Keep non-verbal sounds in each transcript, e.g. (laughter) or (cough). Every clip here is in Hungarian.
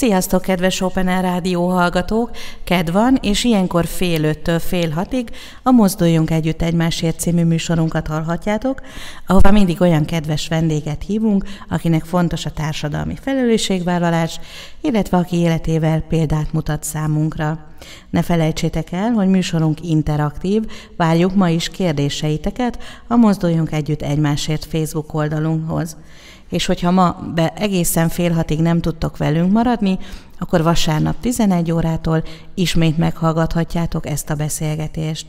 Sziasztok, kedves Open Air Rádió hallgatók! Ked van, és ilyenkor fél öttől fél hatig a Mozduljunk Együtt Egymásért című műsorunkat hallhatjátok, ahová mindig olyan kedves vendéget hívunk, akinek fontos a társadalmi felelősségvállalás, illetve aki életével példát mutat számunkra. Ne felejtsétek el, hogy műsorunk interaktív, várjuk ma is kérdéseiteket a Mozduljunk Együtt Egymásért Facebook oldalunkhoz és hogyha ma be egészen fél hatig nem tudtok velünk maradni, akkor vasárnap 11 órától ismét meghallgathatjátok ezt a beszélgetést.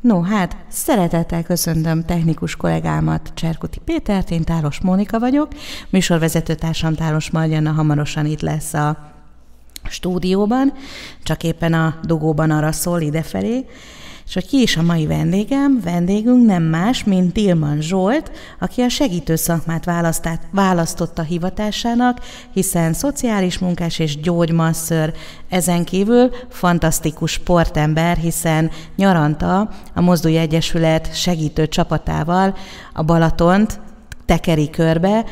No, hát szeretettel köszöntöm technikus kollégámat, Cserkuti Pétert, én Táros Mónika vagyok, műsorvezetőtársam Táros Marjana hamarosan itt lesz a stúdióban, csak éppen a dugóban arra szól idefelé, és hogy ki is a mai vendégem? Vendégünk nem más, mint Tilman Zsolt, aki a segítő szakmát választotta hivatásának, hiszen szociális munkás és gyógymasször, ezen kívül fantasztikus sportember, hiszen nyaranta a Mozdulj Egyesület segítő csapatával a Balatont tekeri körbe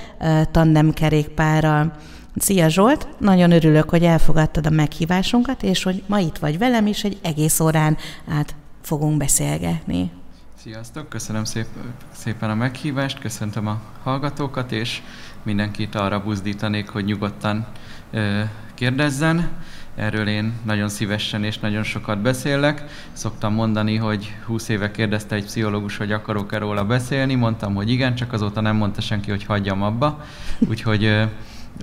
tandemkerékpárral. Szia Zsolt, nagyon örülök, hogy elfogadtad a meghívásunkat, és hogy ma itt vagy velem is egy egész órán át fogunk beszélgetni. Sziasztok, köszönöm szép, szépen a meghívást, köszöntöm a hallgatókat, és mindenkit arra buzdítanék, hogy nyugodtan ö, kérdezzen. Erről én nagyon szívesen és nagyon sokat beszélek. Szoktam mondani, hogy 20 éve kérdezte egy pszichológus, hogy akarok-e róla beszélni. Mondtam, hogy igen, csak azóta nem mondta senki, hogy hagyjam abba. Úgyhogy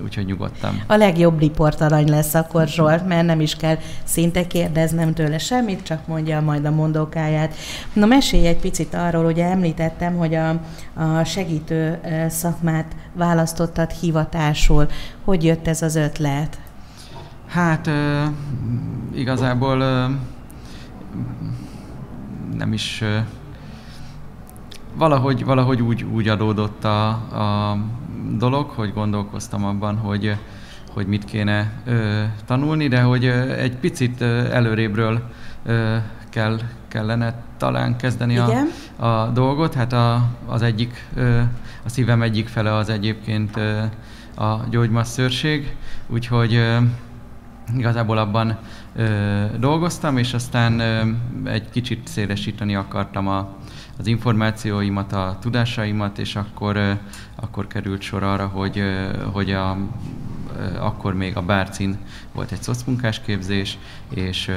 úgyhogy nyugodtan. A legjobb riportalany lesz akkor Zsolt, mert nem is kell szinte kérdeznem tőle semmit, csak mondja majd a mondókáját. Na mesélj egy picit arról, ugye említettem, hogy a, a segítő szakmát választottad hivatásul. Hogy jött ez az ötlet? Hát igazából nem is valahogy, valahogy úgy, úgy adódott a, a dolog, hogy gondolkoztam abban, hogy, hogy mit kéne ö, tanulni, de hogy ö, egy picit ö, előrébről ö, kell, kellene talán kezdeni a, a dolgot. Hát a, az egyik, ö, a szívem egyik fele az egyébként ö, a gyógymasszőrség, úgyhogy ö, igazából abban ö, dolgoztam, és aztán ö, egy kicsit szélesíteni akartam a, az információimat, a tudásaimat, és akkor, akkor került sor arra, hogy, hogy a, akkor még a Bárcin volt egy szocmunkás képzés, és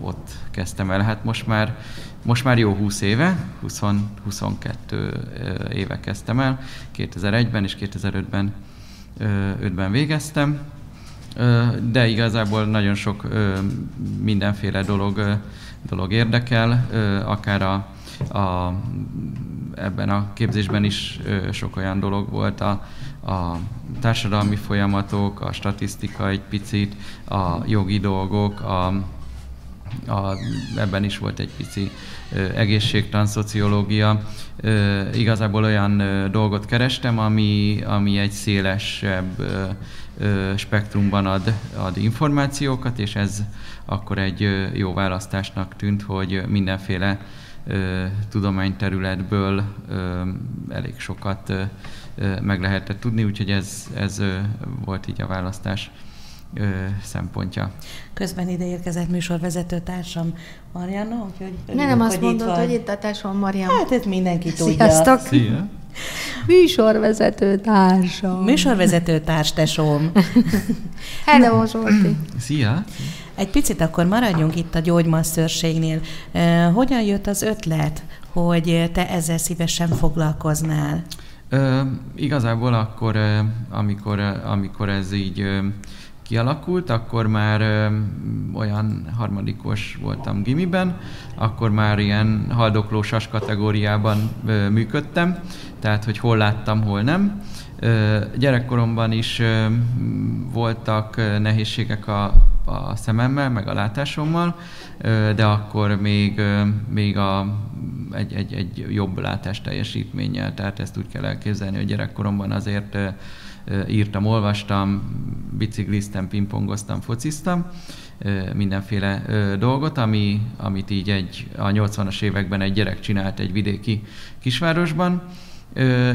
ott kezdtem el. Hát most már, most már jó 20 éve, 20, 22 éve kezdtem el, 2001-ben és 2005-ben 5-ben végeztem, de igazából nagyon sok mindenféle dolog, dolog érdekel, akár a a, ebben a képzésben is sok olyan dolog volt, a, a társadalmi folyamatok, a statisztika egy picit, a jogi dolgok, a, a, ebben is volt egy pici egészségtan, szociológia. Igazából olyan dolgot kerestem, ami, ami egy szélesebb spektrumban ad, ad információkat, és ez akkor egy jó választásnak tűnt, hogy mindenféle tudományterületből elég sokat meg lehetett tudni, úgyhogy ez, ez volt így a választás szempontja. Közben ide érkezett műsorvezető társam Marianna, úgyhogy Ne, nem azt mondod, hogy itt a társam Marianna. Hát ezt mindenki tudja. Sziasztok! Szia! Műsorvezető társam. Műsorvezető társ tesóm. Hello, Zsolti. Szia! Egy picit akkor maradjunk itt a gyógymasszőrségnél. Hogyan jött az ötlet, hogy te ezzel szívesen foglalkoznál? Ö, igazából akkor, amikor, amikor ez így kialakult, akkor már olyan harmadikos voltam gimiben, akkor már ilyen haldoklósas kategóriában működtem, tehát hogy hol láttam, hol nem. Gyerekkoromban is voltak nehézségek a, a szememmel, meg a látásommal, de akkor még, még a, egy, egy, egy jobb látás teljesítménnyel, tehát ezt úgy kell elképzelni, hogy gyerekkoromban azért írtam, olvastam, bicikliztem, pingpongoztam, fociztam, mindenféle dolgot, ami, amit így egy, a 80-as években egy gyerek csinált egy vidéki kisvárosban,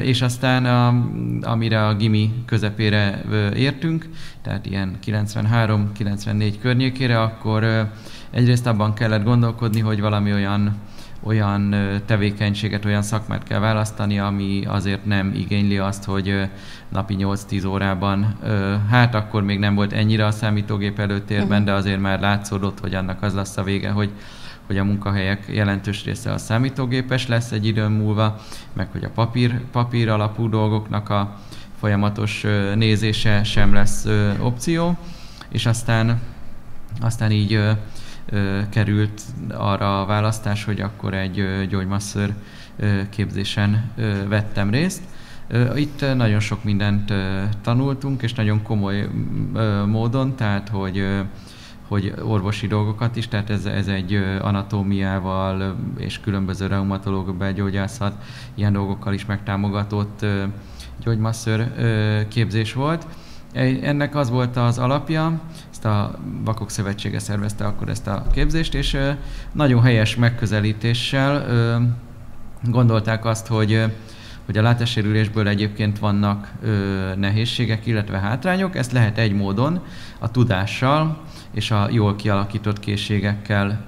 és aztán a, amire a gimi közepére értünk, tehát ilyen 93-94 környékére, akkor egyrészt abban kellett gondolkodni, hogy valami olyan olyan tevékenységet, olyan szakmát kell választani, ami azért nem igényli azt, hogy napi 8-10 órában, hát akkor még nem volt ennyire a számítógép előtérben, uh-huh. de azért már látszódott, hogy annak az lesz a vége, hogy hogy a munkahelyek jelentős része a számítógépes lesz egy időn múlva, meg hogy a papír, papír alapú dolgoknak a folyamatos nézése sem lesz opció, és aztán, aztán így került arra a választás, hogy akkor egy gyógymasször képzésen vettem részt. Itt nagyon sok mindent tanultunk, és nagyon komoly módon, tehát hogy hogy orvosi dolgokat is, tehát ez, ez egy anatómiával és különböző reumatológus belgyógyászat, ilyen dolgokkal is megtámogatott gyógymasször képzés volt. Ennek az volt az alapja, ezt a Vakok Szövetsége szervezte akkor ezt a képzést, és nagyon helyes megközelítéssel gondolták azt, hogy hogy a látássérülésből egyébként vannak nehézségek, illetve hátrányok, ezt lehet egy módon, a tudással és a jól kialakított készségekkel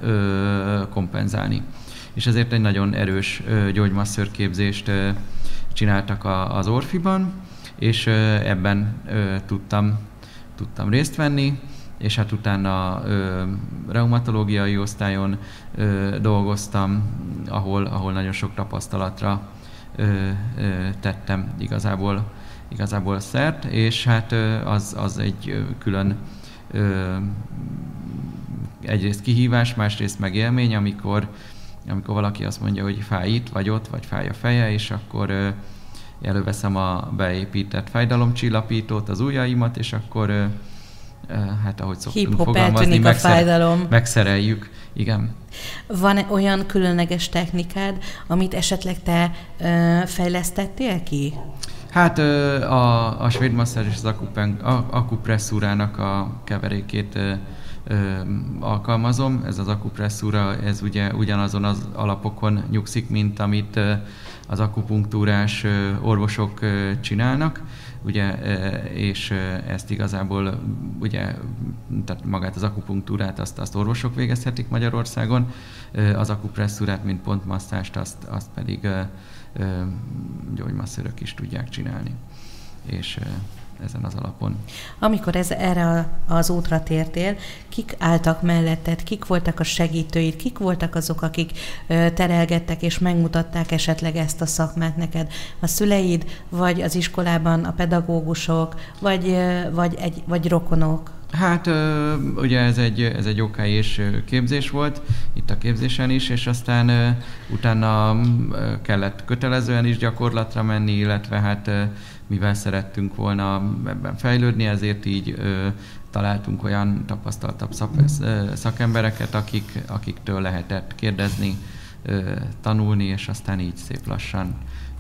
kompenzálni. És ezért egy nagyon erős gyógymasszörképzést csináltak az Orfiban, és ebben tudtam, tudtam részt venni, és hát utána ö, reumatológiai osztályon ö, dolgoztam, ahol, ahol nagyon sok tapasztalatra ö, ö, tettem igazából, igazából szert, és hát ö, az, az egy külön ö, egyrészt kihívás, másrészt meg élmény, amikor, amikor valaki azt mondja, hogy fáj itt, vagy ott, vagy fáj a feje, és akkor ö, előveszem a beépített fájdalomcsillapítót, az ujjaimat, és akkor hát ahogy szoktunk Hip-hop fogalmazni, megszer- a fájdalom. megszereljük. Igen. Van olyan különleges technikád, amit esetleg te ö, fejlesztettél ki? Hát a, a svéd masszázs és az akupresszúrának a keverékét ö, ö, alkalmazom. Ez az akupresszúra, ez ugye ugyanazon az alapokon nyugszik, mint amit az akupunktúrás orvosok csinálnak, ugye, és ezt igazából ugye, tehát magát az akupunktúrát azt, azt orvosok végezhetik Magyarországon, az akupresszúrát, mint pontmasszást, azt, azt pedig gyógymasszörök is tudják csinálni. És ezen az alapon. Amikor ez, erre az útra tértél, kik álltak melletted, kik voltak a segítőid, kik voltak azok, akik terelgettek és megmutatták esetleg ezt a szakmát neked? A szüleid, vagy az iskolában a pedagógusok, vagy, vagy, egy, vagy rokonok? Hát ugye ez egy, ez egy OK és képzés volt, itt a képzésen is, és aztán utána kellett kötelezően is gyakorlatra menni, illetve hát mivel szerettünk volna ebben fejlődni, ezért így találtunk olyan tapasztaltabb szakembereket, akik, akiktől lehetett kérdezni, tanulni, és aztán így szép lassan,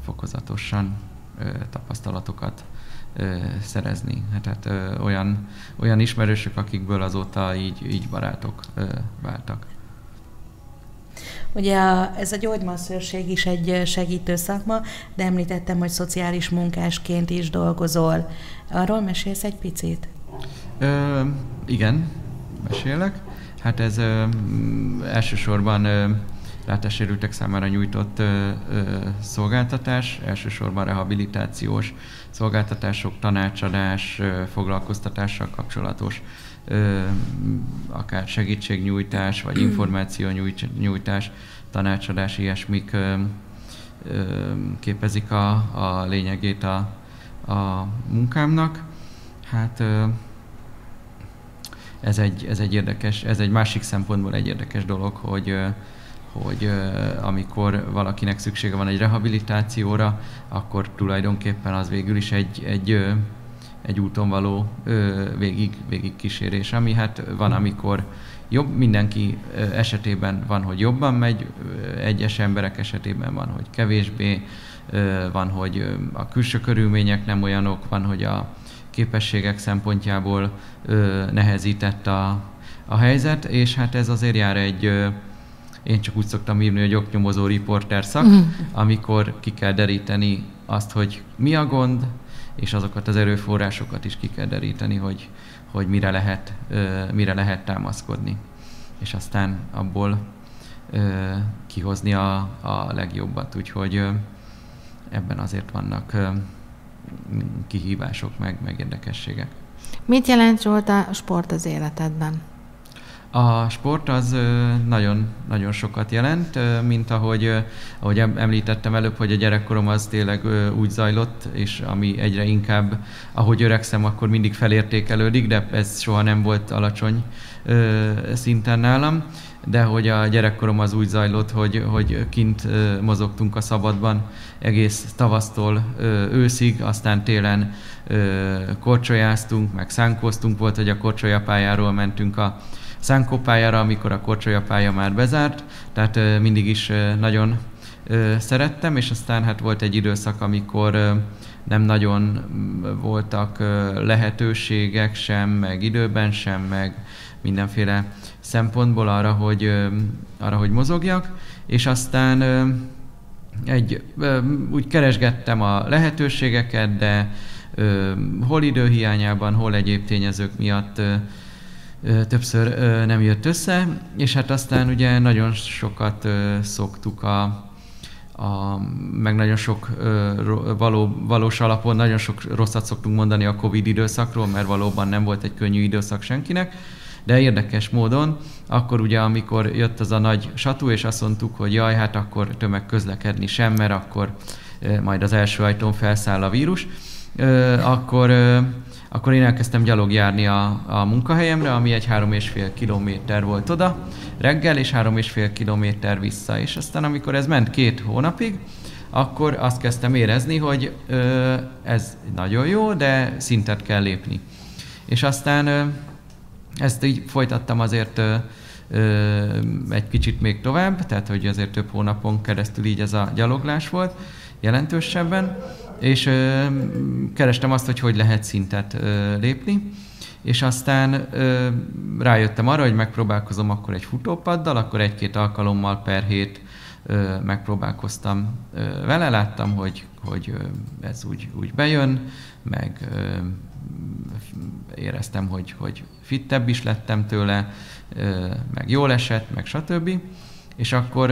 fokozatosan tapasztalatokat szerezni. Hát, hát olyan, olyan ismerősök, akikből azóta így, így barátok váltak. Ugye a, ez a gyógymasszőrség is egy segítő szakma, de említettem, hogy szociális munkásként is dolgozol. Arról mesélsz egy picit? Ö, igen, mesélek. Hát ez ö, elsősorban ö, látássérültek számára nyújtott ö, ö, szolgáltatás, elsősorban rehabilitációs szolgáltatások, tanácsadás, foglalkoztatással kapcsolatos akár segítségnyújtás, vagy (clears throat) információnyújtás, tanácsadás, ilyesmik képezik a, a lényegét a, a munkámnak. Hát ez egy, ez egy érdekes, ez egy másik szempontból egy érdekes dolog, hogy hogy amikor valakinek szüksége van egy rehabilitációra, akkor tulajdonképpen az végül is egy, egy, egy úton való végig, végig kísérés, ami hát van, amikor jobb, mindenki esetében van, hogy jobban megy, egyes emberek esetében van, hogy kevésbé, van, hogy a külső körülmények nem olyanok, van, hogy a képességek szempontjából nehezített a, a helyzet, és hát ez azért jár egy, én csak úgy szoktam írni, hogy oknyomozó riporter szak, mm. amikor ki kell deríteni azt, hogy mi a gond, és azokat az erőforrásokat is ki kell deríteni, hogy, hogy mire, lehet, mire lehet támaszkodni. És aztán abból kihozni a, a legjobbat. Úgyhogy ebben azért vannak kihívások, meg, meg érdekességek. Mit jelent Zsolt a sport az életedben? A sport az nagyon, nagyon sokat jelent, mint ahogy, ahogy említettem előbb, hogy a gyerekkorom az tényleg úgy zajlott, és ami egyre inkább, ahogy öregszem, akkor mindig felértékelődik, de ez soha nem volt alacsony szinten nálam. De hogy a gyerekkorom az úgy zajlott, hogy, hogy kint mozogtunk a szabadban egész tavasztól őszig, aztán télen korcsolyáztunk, meg szánkoztunk, volt, hogy a korcsolyapályáról mentünk a szánkópályára, amikor a korcsolyapálya már bezárt, tehát mindig is nagyon szerettem, és aztán hát volt egy időszak, amikor nem nagyon voltak lehetőségek sem, meg időben sem, meg mindenféle szempontból arra, hogy, arra, hogy mozogjak, és aztán egy, úgy keresgettem a lehetőségeket, de hol időhiányában, hol egyéb tényezők miatt többször nem jött össze, és hát aztán ugye nagyon sokat szoktuk a, a, meg nagyon sok való, valós alapon nagyon sok rosszat szoktunk mondani a Covid időszakról, mert valóban nem volt egy könnyű időszak senkinek, de érdekes módon, akkor ugye, amikor jött az a nagy satú, és azt mondtuk, hogy jaj, hát akkor tömegközlekedni sem, mert akkor majd az első ajtón felszáll a vírus, akkor, akkor én elkezdtem gyalog járni a, a munkahelyemre, ami egy három és fél kilométer volt oda reggel, és három és fél kilométer vissza. És aztán, amikor ez ment két hónapig, akkor azt kezdtem érezni, hogy ö, ez nagyon jó, de szintet kell lépni. És aztán ö, ezt így folytattam azért ö, ö, egy kicsit még tovább, tehát hogy azért több hónapon keresztül így ez a gyaloglás volt jelentősebben, és ö, kerestem azt, hogy hogy lehet szintet ö, lépni, és aztán ö, rájöttem arra, hogy megpróbálkozom akkor egy futópaddal, akkor egy-két alkalommal per hét ö, megpróbálkoztam ö, vele, láttam, hogy, hogy ö, ez úgy, úgy bejön, meg ö, éreztem, hogy, hogy fittebb is lettem tőle, meg jól esett, meg stb. És akkor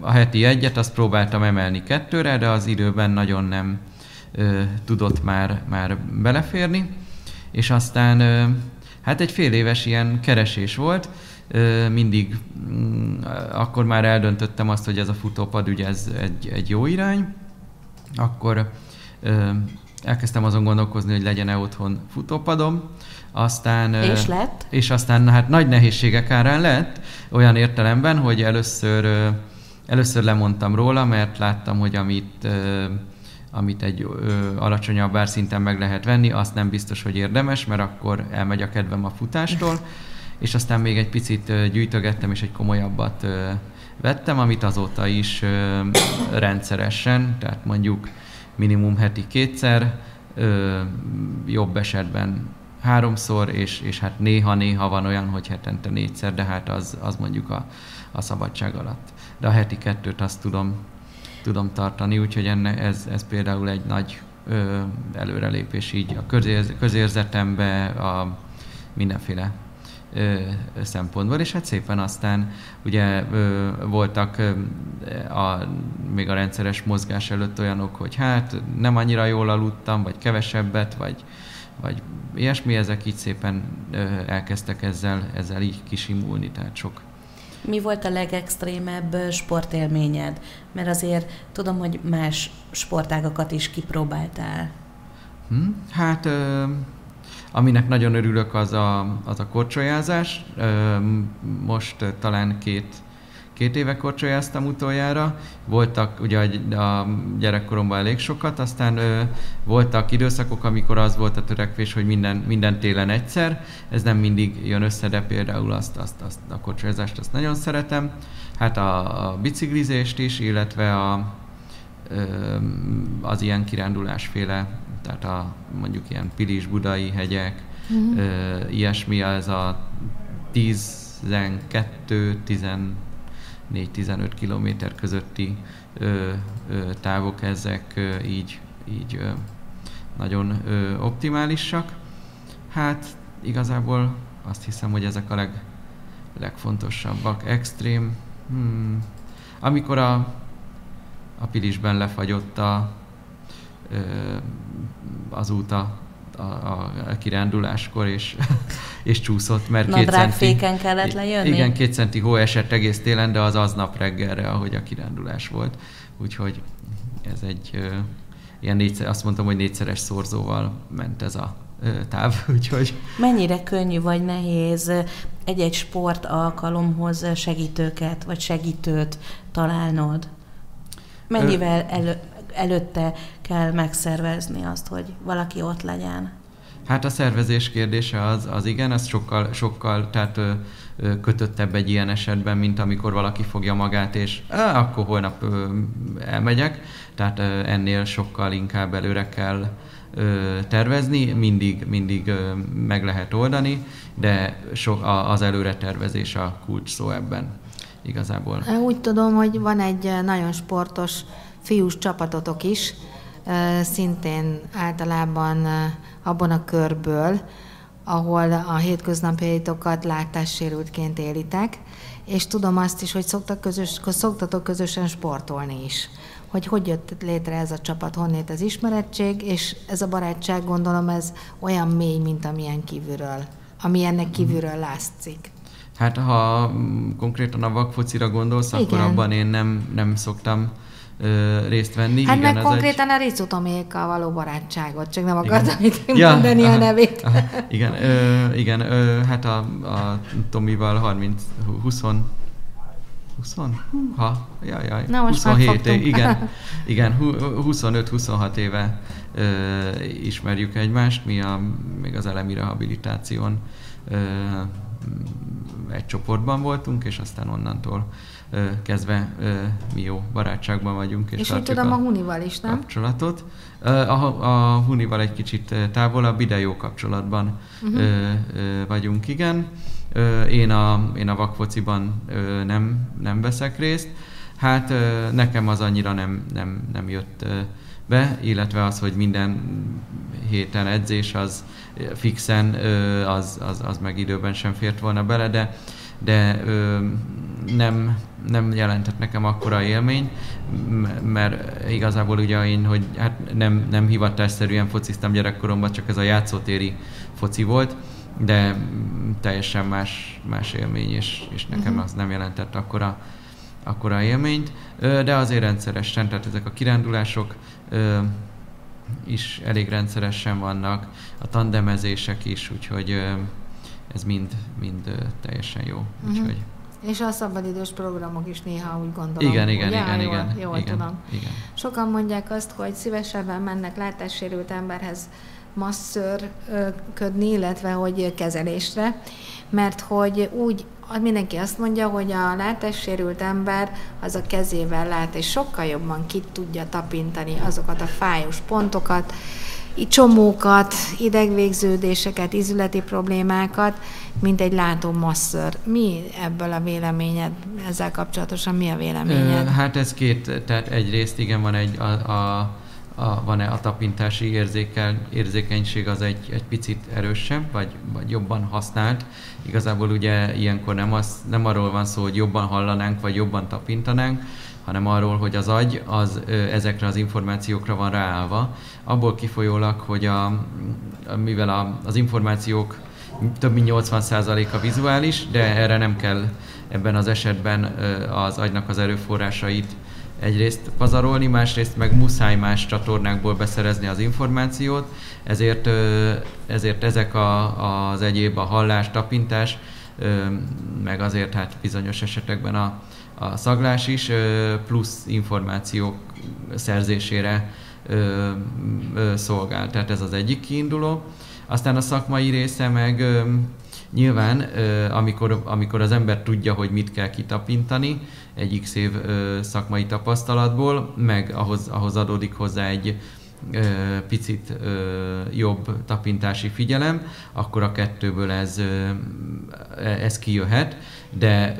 a heti egyet azt próbáltam emelni kettőre, de az időben nagyon nem tudott már, már beleférni. És aztán hát egy fél éves ilyen keresés volt, mindig mm, akkor már eldöntöttem azt, hogy ez a futópad ugye ez egy, egy jó irány, akkor elkezdtem azon gondolkozni, hogy legyen-e otthon futópadom, aztán... És lett? És aztán hát nagy nehézségek árán lett, olyan értelemben, hogy először, először lemondtam róla, mert láttam, hogy amit amit egy ö, alacsonyabb árszinten meg lehet venni, azt nem biztos, hogy érdemes, mert akkor elmegy a kedvem a futástól, (laughs) és aztán még egy picit gyűjtögettem, és egy komolyabbat ö, vettem, amit azóta is ö, rendszeresen, tehát mondjuk minimum heti kétszer, ö, jobb esetben háromszor, és, és hát néha-néha van olyan, hogy hetente négyszer, de hát az, az mondjuk a, a szabadság alatt. De a heti kettőt azt tudom, tudom tartani, úgyhogy enne, ez, ez például egy nagy ö, előrelépés így a közérz, közérzetembe, a mindenféle ö, szempontból, és hát szépen aztán ugye ö, voltak ö, a, még a rendszeres mozgás előtt olyanok, hogy hát nem annyira jól aludtam, vagy kevesebbet, vagy, vagy ilyesmi, ezek így szépen ö, elkezdtek ezzel, ezzel így kisimulni, tehát sok mi volt a legextrémebb sportélményed? Mert azért tudom, hogy más sportágakat is kipróbáltál. Hm? Hát Aminek nagyon örülök, az a, az a korcsolyázás. Most talán két, két éve korcsolyáztam utoljára. Voltak ugye a gyerekkoromban elég sokat, aztán ö, voltak időszakok, amikor az volt a törekvés, hogy minden, minden télen egyszer. Ez nem mindig jön össze, de például azt, azt, azt a korcsolyázást azt nagyon szeretem. Hát a, a biciklizést is, illetve a, ö, az ilyen kirándulásféle tehát a mondjuk ilyen Pilis budai hegyek, uh-huh. ö, ilyesmi, ez a 12-14-15 kilométer közötti ö, ö, távok ezek ö, így, így ö, nagyon ö, optimálisak. Hát igazából azt hiszem, hogy ezek a leg, legfontosabbak. Extrém. Hmm. Amikor a, a Pilisben lefagyott a, ö, az út a, a, a kiránduláskor, és, (laughs) és csúszott, mert két centi, kellett lejönni? Igen, két centi hó esett egész télen, de az aznap reggelre, ahogy a kirándulás volt. Úgyhogy ez egy ö, ilyen négyszer, azt mondtam, hogy négyszeres szorzóval ment ez a táv, (laughs) úgyhogy... Mennyire könnyű vagy nehéz egy-egy sport alkalomhoz segítőket, vagy segítőt találnod? Mennyivel elő, előtte kell megszervezni azt, hogy valaki ott legyen? Hát a szervezés kérdése az, az igen, az sokkal, sokkal tehát ö, ö, kötöttebb egy ilyen esetben, mint amikor valaki fogja magát, és á, akkor holnap ö, elmegyek. Tehát ö, ennél sokkal inkább előre kell ö, tervezni, mindig, mindig ö, meg lehet oldani, de so, a, az előre tervezés a kulcs szó ebben igazából. Úgy tudom, hogy van egy nagyon sportos fiús csapatotok is, szintén általában abban a körből, ahol a hétköznapjaitokat látássérültként élitek, és tudom azt is, hogy szoktak közös, szoktatok közösen sportolni is. Hogy hogy jött létre ez a csapat, honnét az ismerettség, és ez a barátság, gondolom, ez olyan mély, mint amilyen kívülről, ami ennek kívülről látszik. Hát ha konkrétan a vakfocira gondolsz, Igen. akkor abban én nem, nem szoktam ö, részt venni. Hát Igen, meg konkrétan egy... a Ricutomékkal való barátságot, csak nem akartam itt ja, mondani aha, a nevét. Aha, igen, ö, igen ö, hát a, a Tomival 30, 20 20? Ha, jaj, jaj, Na, 27, é, igen, (laughs) igen 25-26 éve ö, ismerjük egymást, mi a, még az elemi rehabilitáción ö, egy csoportban voltunk, és aztán onnantól kezdve mi jó barátságban vagyunk. És, és úgy tudom a, a Hunival is, nem? Kapcsolatot. A, a Hunival egy kicsit távolabb, ide jó kapcsolatban uh-huh. vagyunk, igen. Én a, én a vakfociban nem, nem veszek részt. Hát nekem az annyira nem, nem, nem jött be, illetve az, hogy minden héten edzés az fixen, az, az, az meg időben sem fért volna bele, de, de nem, nem jelentett nekem akkora élmény, mert igazából ugye én, hogy hát nem, nem hivatásszerűen fociztam gyerekkoromban, csak ez a játszótéri foci volt, de teljesen más, más élmény, és, és nekem uh-huh. az nem jelentett akkora, akkora élményt, de azért rendszeresen, tehát ezek a kirándulások is elég rendszeresen vannak, a tandemezések is, úgyhogy ez mind, mind teljesen jó. Uh-huh. Úgyhogy és a szabadidős programok is néha úgy gondolom. Igen, igen, ugye? igen, jól, igen. Jól igen, tudom. Igen. Sokan mondják azt, hogy szívesebben mennek látássérült emberhez masszörködni, illetve hogy kezelésre, mert hogy úgy mindenki azt mondja, hogy a látássérült ember az a kezével lát, és sokkal jobban ki tudja tapintani azokat a fájos pontokat, csomókat, idegvégződéseket, izületi problémákat, mint egy látó masször. Mi ebből a véleményed? Ezzel kapcsolatosan mi a véleményed? Hát ez két, tehát egyrészt igen, van egy a, a a, van-e a tapintási érzékel, érzékenység az egy, egy picit erősebb, vagy, vagy jobban használt. Igazából ugye ilyenkor nem, az, nem arról van szó, hogy jobban hallanánk, vagy jobban tapintanánk, hanem arról, hogy az agy az ezekre az információkra van ráállva. Abból kifolyólag, hogy a, mivel a, az információk több mint 80%-a vizuális, de erre nem kell ebben az esetben az agynak az erőforrásait egyrészt pazarolni, másrészt meg muszáj más csatornákból beszerezni az információt, ezért, ezért ezek a, az egyéb, a hallás, tapintás, meg azért hát bizonyos esetekben a, a szaglás is plusz információk szerzésére szolgál. Tehát ez az egyik kiinduló. Aztán a szakmai része meg nyilván, amikor, amikor az ember tudja, hogy mit kell kitapintani, egy x év szakmai tapasztalatból, meg ahhoz, ahhoz adódik hozzá egy, picit jobb tapintási figyelem, akkor a kettőből ez, ez kijöhet, de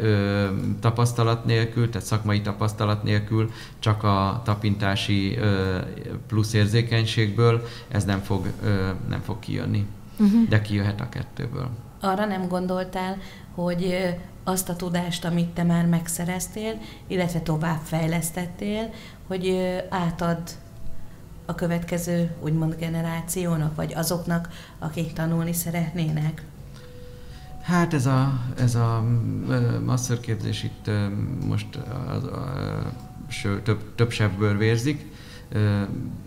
tapasztalat nélkül, tehát szakmai tapasztalat nélkül csak a tapintási plusz érzékenységből ez nem fog, nem fog kijönni, uh-huh. de kijöhet a kettőből. Arra nem gondoltál, hogy azt a tudást, amit te már megszereztél, illetve továbbfejlesztettél, hogy átad a következő úgymond generációnak, vagy azoknak, akik tanulni szeretnének? Hát ez a, ez a masterképzés itt most a, a, a, ső, több, több sebből vérzik.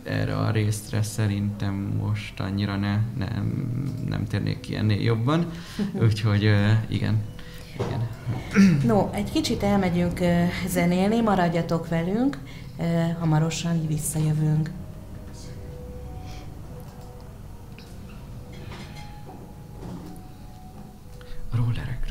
Erre a részre szerintem most annyira ne, nem, nem térnék ki ennél jobban. (laughs) Úgyhogy igen, igen. No, egy kicsit elmegyünk zenélni, maradjatok velünk, hamarosan visszajövünk. roll at.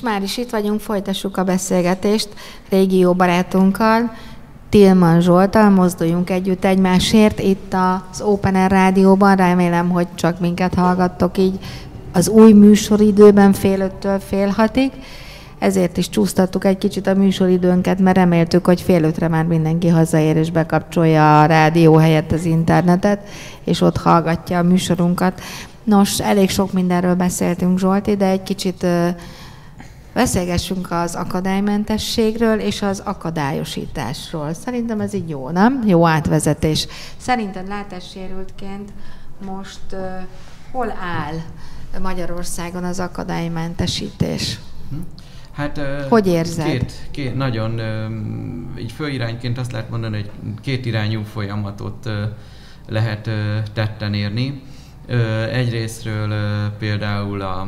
Rollerek már is itt vagyunk, folytassuk a beszélgetést régi jó barátunkkal, Tilman Zsoltal, mozduljunk együtt egymásért itt az Open Air Rádióban, remélem, hogy csak minket hallgattok így az új műsoridőben fél öttől fél hatig, ezért is csúsztattuk egy kicsit a műsoridőnket, mert reméltük, hogy fél ötre már mindenki hazaér és bekapcsolja a rádió helyett az internetet, és ott hallgatja a műsorunkat. Nos, elég sok mindenről beszéltünk Zsolti, de egy kicsit Beszélgessünk az akadálymentességről és az akadályosításról. Szerintem ez így jó, nem? Jó átvezetés. Szerinted látássérültként most uh, hol áll Magyarországon az akadálymentesítés? Hm? Hát, hogy érzed? Két, két, nagyon, így főirányként azt lehet mondani, hogy két irányú folyamatot lehet tetten érni. Egyrésztről például a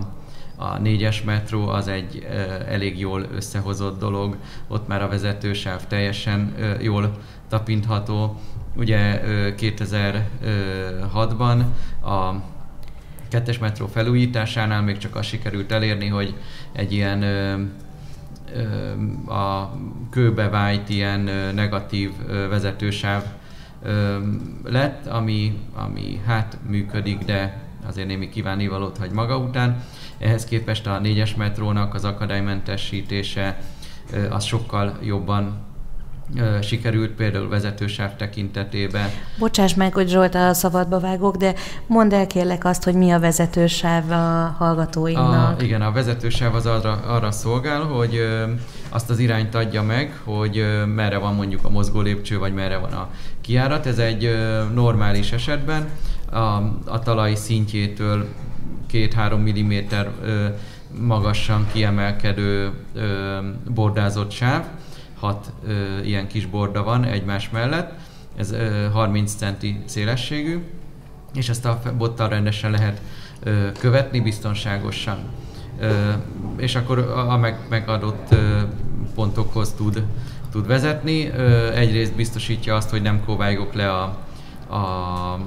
a négyes metró az egy elég jól összehozott dolog, ott már a vezetősáv teljesen jól tapintható. Ugye 2006-ban a kettes metró felújításánál még csak azt sikerült elérni, hogy egy ilyen a kőbe vájt ilyen negatív vezetősáv lett, ami, ami hát működik, de azért némi kívánivalót hagy maga után. Ehhez képest a négyes metrónak az akadálymentesítése az sokkal jobban sikerült például vezetősáv tekintetében. Bocsáss meg, hogy Zsolt a szabadba vágok, de mondd el kérlek azt, hogy mi a vezetősáv a hallgatóinknak. A, igen, a vezetősáv az arra, arra szolgál, hogy ö, azt az irányt adja meg, hogy ö, merre van mondjuk a mozgó lépcső, vagy merre van a kiárat. Ez egy ö, normális esetben a, a talaj szintjétől 2-3 mm magasan kiemelkedő ö, bordázott sáv, hat ö, ilyen kis borda van egymás mellett, ez ö, 30 centi szélességű, és ezt a bottal rendesen lehet ö, követni biztonságosan. Ö, és akkor a, meg, megadott ö, pontokhoz tud, tud vezetni. Ö, egyrészt biztosítja azt, hogy nem kovályogok le a, a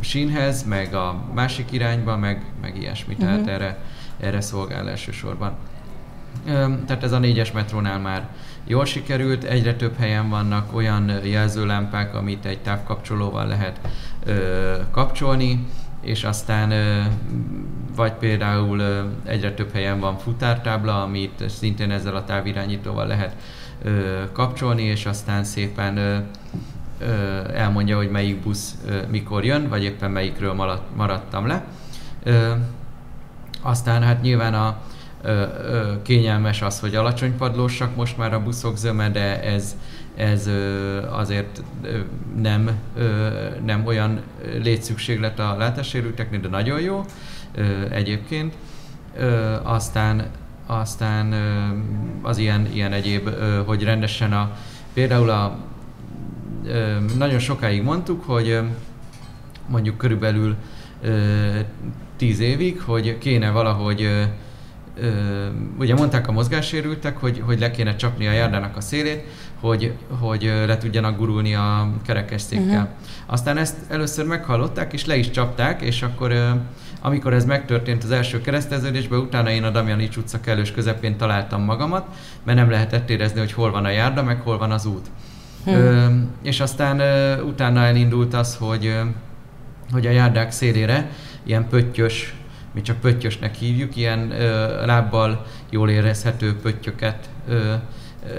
sínhez, meg a másik irányba, meg, meg ilyesmi, uh-huh. tehát erre, erre szolgál elsősorban. Tehát ez a négyes metrónál már jól sikerült, egyre több helyen vannak olyan jelzőlámpák, amit egy távkapcsolóval lehet ö, kapcsolni, és aztán ö, vagy például ö, egyre több helyen van futártábla, amit szintén ezzel a távirányítóval lehet ö, kapcsolni, és aztán szépen ö, ö, elmondja, hogy melyik busz mikor jön, vagy éppen melyikről maradtam le. Aztán hát nyilván a, kényelmes az, hogy alacsony padlósak most már a buszok zöme, de ez, ez azért nem, nem olyan létszükséglet a látássérülteknél, de nagyon jó egyébként. Aztán aztán az ilyen, ilyen egyéb, hogy rendesen a, például a, nagyon sokáig mondtuk, hogy mondjuk körülbelül tíz évig, hogy kéne valahogy ugye mondták a mozgássérültek, hogy, hogy le kéne csapni a járdának a szélét, hogy, hogy le tudjanak gurulni a kerekesszékkel. Uh-huh. Aztán ezt először meghallották, és le is csapták, és akkor amikor ez megtörtént az első kereszteződésben, utána én a Damjanics utca kellős közepén találtam magamat, mert nem lehetett érezni, hogy hol van a járda, meg hol van az út. Hmm. Ö, és aztán ö, utána elindult az, hogy, ö, hogy a járdák szélére ilyen pöttyös mi csak pöttyösnek hívjuk, ilyen ö, lábbal jól érezhető pöttyöket ö,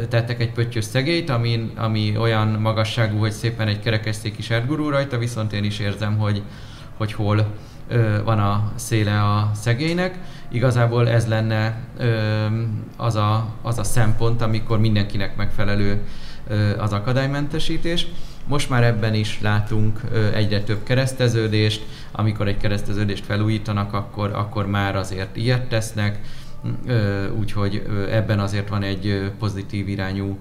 tettek egy pöttyös szegélyt, ami, ami olyan magasságú, hogy szépen egy kerekesszék is elgurul rajta, viszont én is érzem, hogy, hogy hol ö, van a széle a szegélynek. Igazából ez lenne ö, az, a, az a szempont, amikor mindenkinek megfelelő az akadálymentesítés. Most már ebben is látunk egyre több kereszteződést, amikor egy kereszteződést felújítanak, akkor, akkor már azért ilyet tesznek, úgyhogy ebben azért van egy pozitív irányú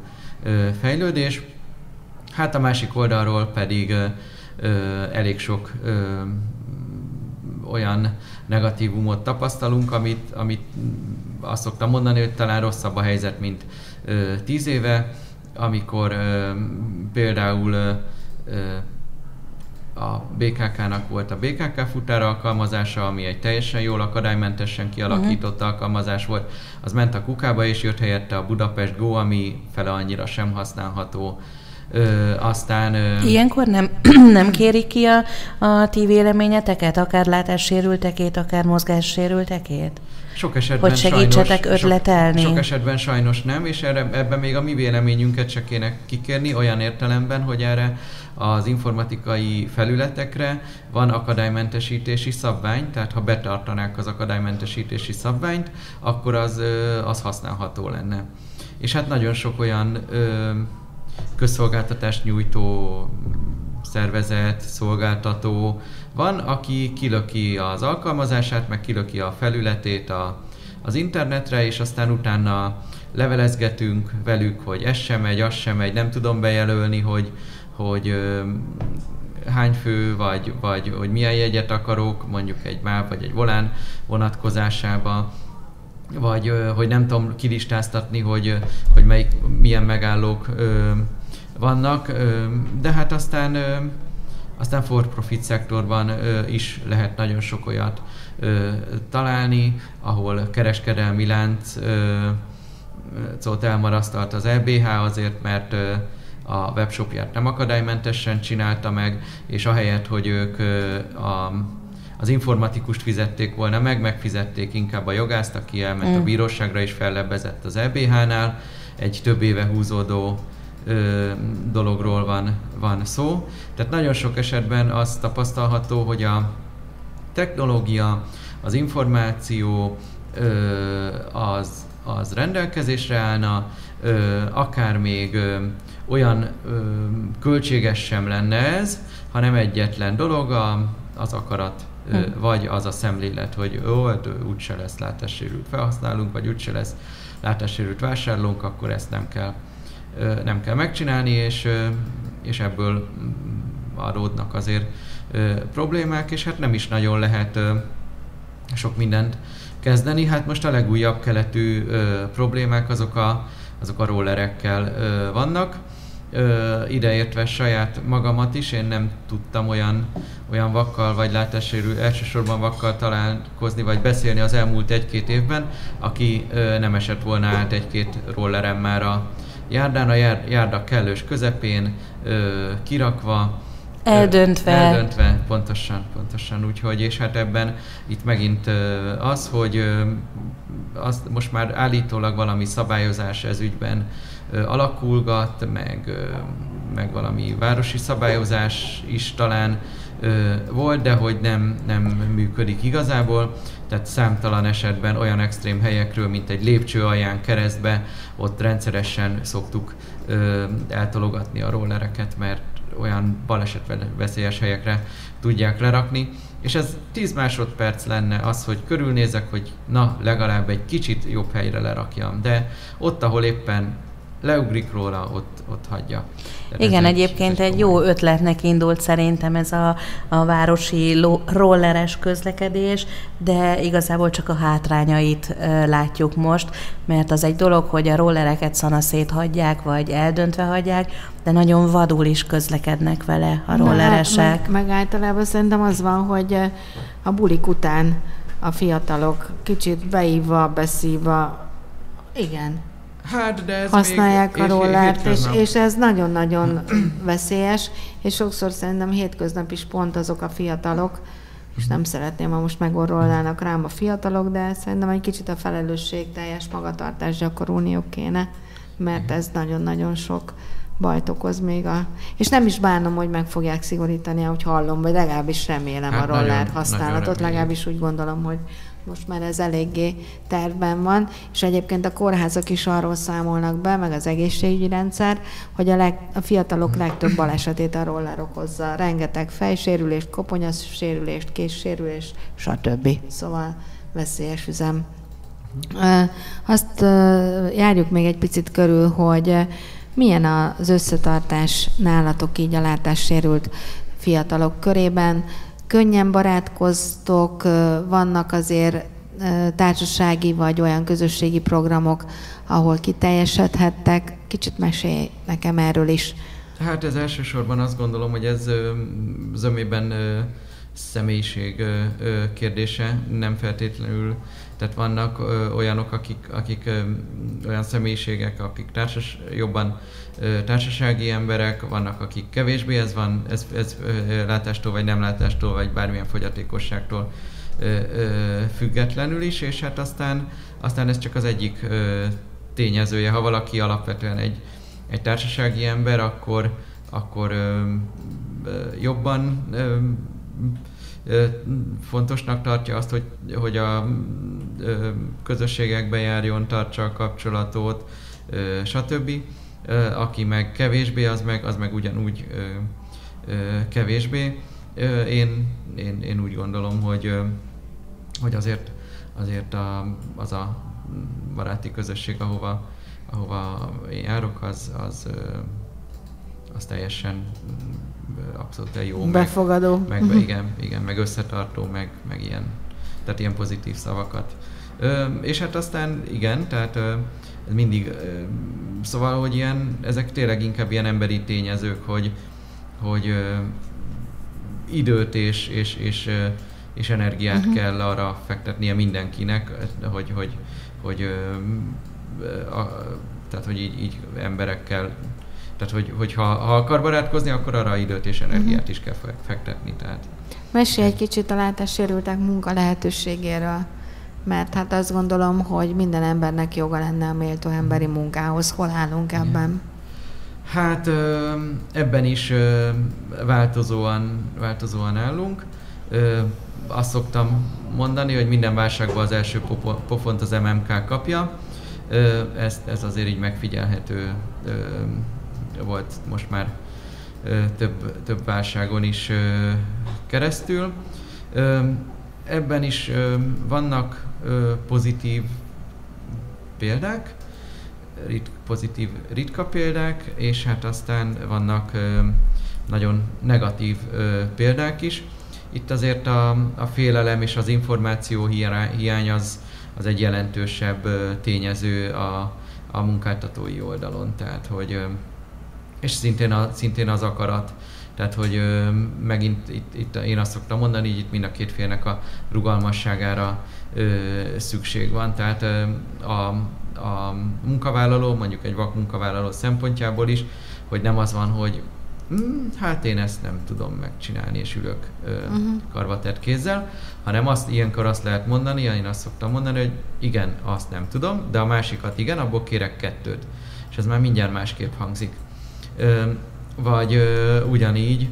fejlődés. Hát a másik oldalról pedig elég sok olyan negatívumot tapasztalunk, amit, amit azt szoktam mondani, hogy talán rosszabb a helyzet, mint tíz éve, amikor például a BKK-nak volt a BKK futár alkalmazása, ami egy teljesen jól akadálymentesen kialakított uh-huh. alkalmazás volt. Az ment a kukába, és jött helyette a Budapest Go, ami fele annyira sem használható. Ö, aztán... Ö... Ilyenkor nem, (clears throat) nem kérik ki a, a ti véleményeteket, akár látássérültekét, akár mozgássérültekét? Sok esetben hogy segítsetek sajnos, ötletelni. Sok, sok esetben sajnos nem, és erre, ebben még a mi véleményünket se kéne kikérni, olyan értelemben, hogy erre az informatikai felületekre van akadálymentesítési szabvány, tehát ha betartanák az akadálymentesítési szabványt, akkor az, az használható lenne. És hát nagyon sok olyan ö, közszolgáltatást nyújtó szervezet, szolgáltató van, aki kilöki az alkalmazását, meg kilöki a felületét a, az internetre, és aztán utána levelezgetünk velük, hogy ez sem megy, az sem megy, nem tudom bejelölni, hogy, hogy ö, hány fő, vagy, vagy hogy milyen jegyet akarok, mondjuk egy MÁV vagy egy volán vonatkozásába, vagy hogy nem tudom kilistáztatni, hogy, hogy melyik, milyen megállók vannak, de hát aztán aztán for profit szektorban is lehet nagyon sok olyat találni, ahol kereskedelmi lánc szóval elmarasztalt az EBH azért, mert a webshopját nem akadálymentesen csinálta meg, és ahelyett, hogy ők a, az informatikust fizették volna meg, megfizették inkább a jogászt, aki elment mm. a bíróságra és fellebbezett az EBH-nál. Egy több éve húzódó ö, dologról van, van szó. Tehát nagyon sok esetben az tapasztalható, hogy a technológia, az információ ö, az, az rendelkezésre állna, ö, akár még ö, olyan ö, költséges sem lenne ez, hanem egyetlen dolog a, az akarat, ö, hm. vagy az a szemlélet, hogy ó, hát úgyse lesz látássérült felhasználunk, vagy úgyse lesz látássérült vásárlónk, akkor ezt nem kell, nem kell megcsinálni, és, és ebből adódnak azért problémák, és hát nem is nagyon lehet sok mindent kezdeni. Hát most a legújabb keletű problémák azok a, azok a rollerekkel vannak. Ideértve saját magamat is, én nem tudtam olyan, olyan vakkal vagy látássérül, elsősorban vakkal találkozni vagy beszélni az elmúlt egy-két évben, aki nem esett volna át egy-két rollerem már a járdán, a jár, járda kellős közepén, ö, kirakva, Eldöntve. Eldöntve, pontosan, pontosan. Úgyhogy, és hát ebben itt megint az, hogy az most már állítólag valami szabályozás ez ügyben alakulgat, meg, meg valami városi szabályozás is talán volt, de hogy nem, nem működik igazából. Tehát számtalan esetben olyan extrém helyekről, mint egy lépcső alján keresztbe, ott rendszeresen szoktuk eltologatni a rollereket, mert olyan balesetveszélyes helyekre tudják lerakni, és ez 10 másodperc lenne az, hogy körülnézek, hogy na, legalább egy kicsit jobb helyre lerakjam, de ott, ahol éppen leugrik róla, ott, ott hagyja. De Igen, egyébként egy, egy jó ötletnek indult szerintem ez a, a városi rolleres közlekedés, de igazából csak a hátrányait ö, látjuk most, mert az egy dolog, hogy a rollereket szanaszét hagyják, vagy eldöntve hagyják, de nagyon vadul is közlekednek vele a rolleresek. Meg, meg, meg általában szerintem az van, hogy a bulik után a fiatalok kicsit beívva, beszívva, igen, Hát, de ez használják még, a rollert, és, és, és ez nagyon-nagyon (clears throat) veszélyes, és sokszor szerintem hétköznap is pont azok a fiatalok, és nem szeretném, ha most megorrolnának rám a fiatalok, de szerintem egy kicsit a felelősség teljes magatartás gyakorolniuk kéne, mert ez nagyon-nagyon sok bajt okoz még a... És nem is bánom, hogy meg fogják szigorítani, ahogy hallom, vagy legalábbis remélem hát a roller nagyon, használatot, nagyon legalábbis úgy gondolom, hogy most már ez eléggé tervben van, és egyébként a kórházak is arról számolnak be, meg az egészségügyi rendszer, hogy a, leg, a fiatalok legtöbb balesetét a roller okozza. Rengeteg fejsérülést, koponyasérülést, késsérülést, stb. Szóval veszélyes üzem. Azt járjuk még egy picit körül, hogy milyen az összetartás nálatok így a látássérült fiatalok körében, könnyen barátkoztok, vannak azért társasági vagy olyan közösségi programok, ahol kiteljesedhettek. Kicsit mesélj nekem erről is. Hát ez elsősorban azt gondolom, hogy ez zömében személyiség kérdése, nem feltétlenül, tehát vannak olyanok, akik, akik olyan személyiségek, akik társas, jobban társasági emberek, vannak akik kevésbé, ez van, ez, ez látástól vagy nem látástól, vagy bármilyen fogyatékosságtól függetlenül is, és hát aztán, aztán ez csak az egyik tényezője. Ha valaki alapvetően egy, egy társasági ember, akkor, akkor jobban fontosnak tartja azt, hogy, hogy a közösségekbe járjon, tartsa a kapcsolatot, stb. Aki meg kevésbé, az meg, az meg ugyanúgy kevésbé. Én, én, én úgy gondolom, hogy, hogy azért, azért a, az a baráti közösség, ahova, ahova én járok, az, az, az teljesen abszolút jó. Befogadó. Meg, meg igen, igen, meg összetartó, meg, meg ilyen, tehát ilyen pozitív szavakat És hát aztán igen, tehát mindig, szóval, hogy ilyen, ezek tényleg inkább ilyen emberi tényezők, hogy, hogy időt és, és, és, és energiát uh-huh. kell arra fektetnie mindenkinek, hogy, hogy, hogy a, tehát, hogy így, így emberekkel tehát, hogy, hogy ha, akar barátkozni, akkor arra időt és energiát uh-huh. is kell fektetni. Tehát. Mesélj egy kicsit a látássérültek munka lehetőségéről, mert hát azt gondolom, hogy minden embernek joga lenne a méltó emberi munkához. Hol állunk ebben? Hát ebben is változóan, változóan állunk. Azt szoktam mondani, hogy minden válságban az első pofont az MMK kapja. Ez, ez azért így megfigyelhető volt most már több, több válságon is keresztül. Ebben is vannak pozitív példák, rit, pozitív ritka példák, és hát aztán vannak nagyon negatív példák is. Itt azért a, a félelem és az információ hiány az, az egy jelentősebb tényező a, a munkáltatói oldalon, tehát hogy és szintén, a, szintén az akarat. Tehát, hogy ö, megint itt, itt én azt szoktam mondani, hogy itt mind a két félnek a rugalmasságára ö, szükség van. Tehát ö, a, a munkavállaló, mondjuk egy vak munkavállaló szempontjából is, hogy nem az van, hogy hm, hát én ezt nem tudom megcsinálni, és ülök ö, uh-huh. karvatett kézzel, hanem azt ilyenkor azt lehet mondani, én azt szoktam mondani, hogy igen, azt nem tudom, de a másikat igen, abból kérek kettőt. És ez már mindjárt másképp hangzik vagy ugyanígy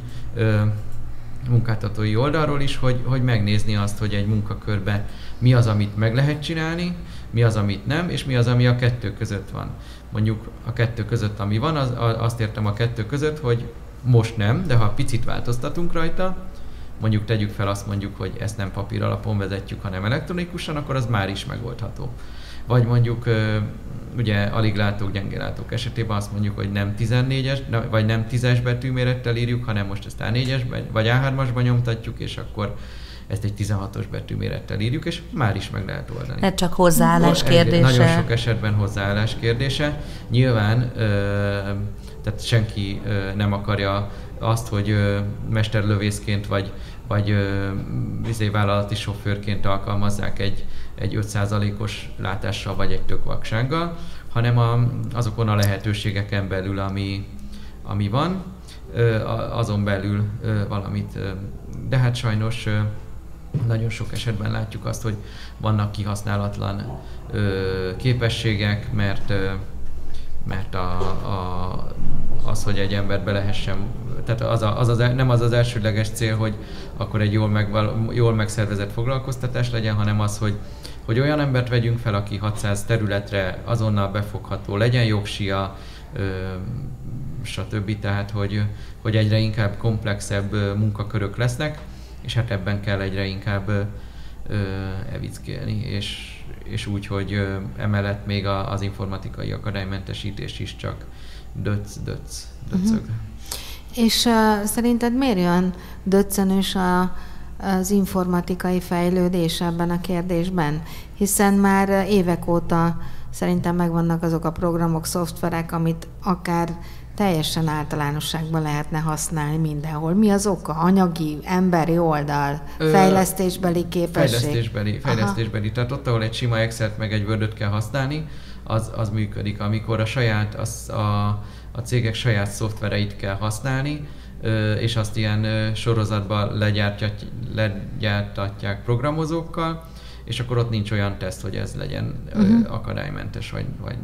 munkáltatói oldalról is, hogy, hogy megnézni azt, hogy egy munkakörbe mi az, amit meg lehet csinálni, mi az, amit nem, és mi az, ami a kettő között van. Mondjuk a kettő között, ami van, az, azt értem a kettő között, hogy most nem, de ha picit változtatunk rajta, mondjuk tegyük fel azt mondjuk, hogy ezt nem papír alapon vezetjük, hanem elektronikusan, akkor az már is megoldható. Vagy mondjuk ugye alig látók, gyenge látók esetében azt mondjuk, hogy nem 14-es, vagy nem 10-es betűmérettel írjuk, hanem most ezt A4-es vagy A3-asban nyomtatjuk, és akkor ezt egy 16-os betűmérettel írjuk, és már is meg lehet oldani. Ez csak hozzáállás kérdése. Nagyon sok esetben hozzáállás kérdése. Nyilván, tehát senki nem akarja azt, hogy mesterlövészként vagy, vagy vizé vállalati sofőrként alkalmazzák egy, egy 5%-os látással vagy egy tök vaksággal, hanem a, azokon a lehetőségeken belül, ami, ami van, azon belül valamit. De hát sajnos nagyon sok esetben látjuk azt, hogy vannak kihasználatlan képességek, mert mert a, a, az, hogy egy ember be lehessen, tehát az, a, az, az nem az az elsődleges cél, hogy akkor egy jól, megval, jól megszervezett foglalkoztatás legyen, hanem az, hogy hogy olyan embert vegyünk fel, aki 600 területre azonnal befogható, legyen jogsia, stb. Tehát, hogy, hogy egyre inkább komplexebb munkakörök lesznek, és hát ebben kell egyre inkább evickélni, és, és úgy, hogy emellett még a, az informatikai akadálymentesítés is csak döc, döc, döcög. Uh-huh. És uh, szerinted miért olyan döccenős a, az informatikai fejlődés ebben a kérdésben, hiszen már évek óta szerintem megvannak azok a programok, szoftverek, amit akár teljesen általánosságban lehetne használni mindenhol. Mi az oka? Anyagi, emberi oldal, fejlesztésbeli képesség? Fejlesztésbeli, fejlesztésbeli. Aha. Tehát ott, ahol egy sima Excel-t meg egy word kell használni, az, az működik. Amikor a saját, az, a, a cégek saját szoftvereit kell használni, és azt ilyen sorozatban legyártatják programozókkal, és akkor ott nincs olyan teszt, hogy ez legyen uh-huh. akadálymentes, vagy, vagy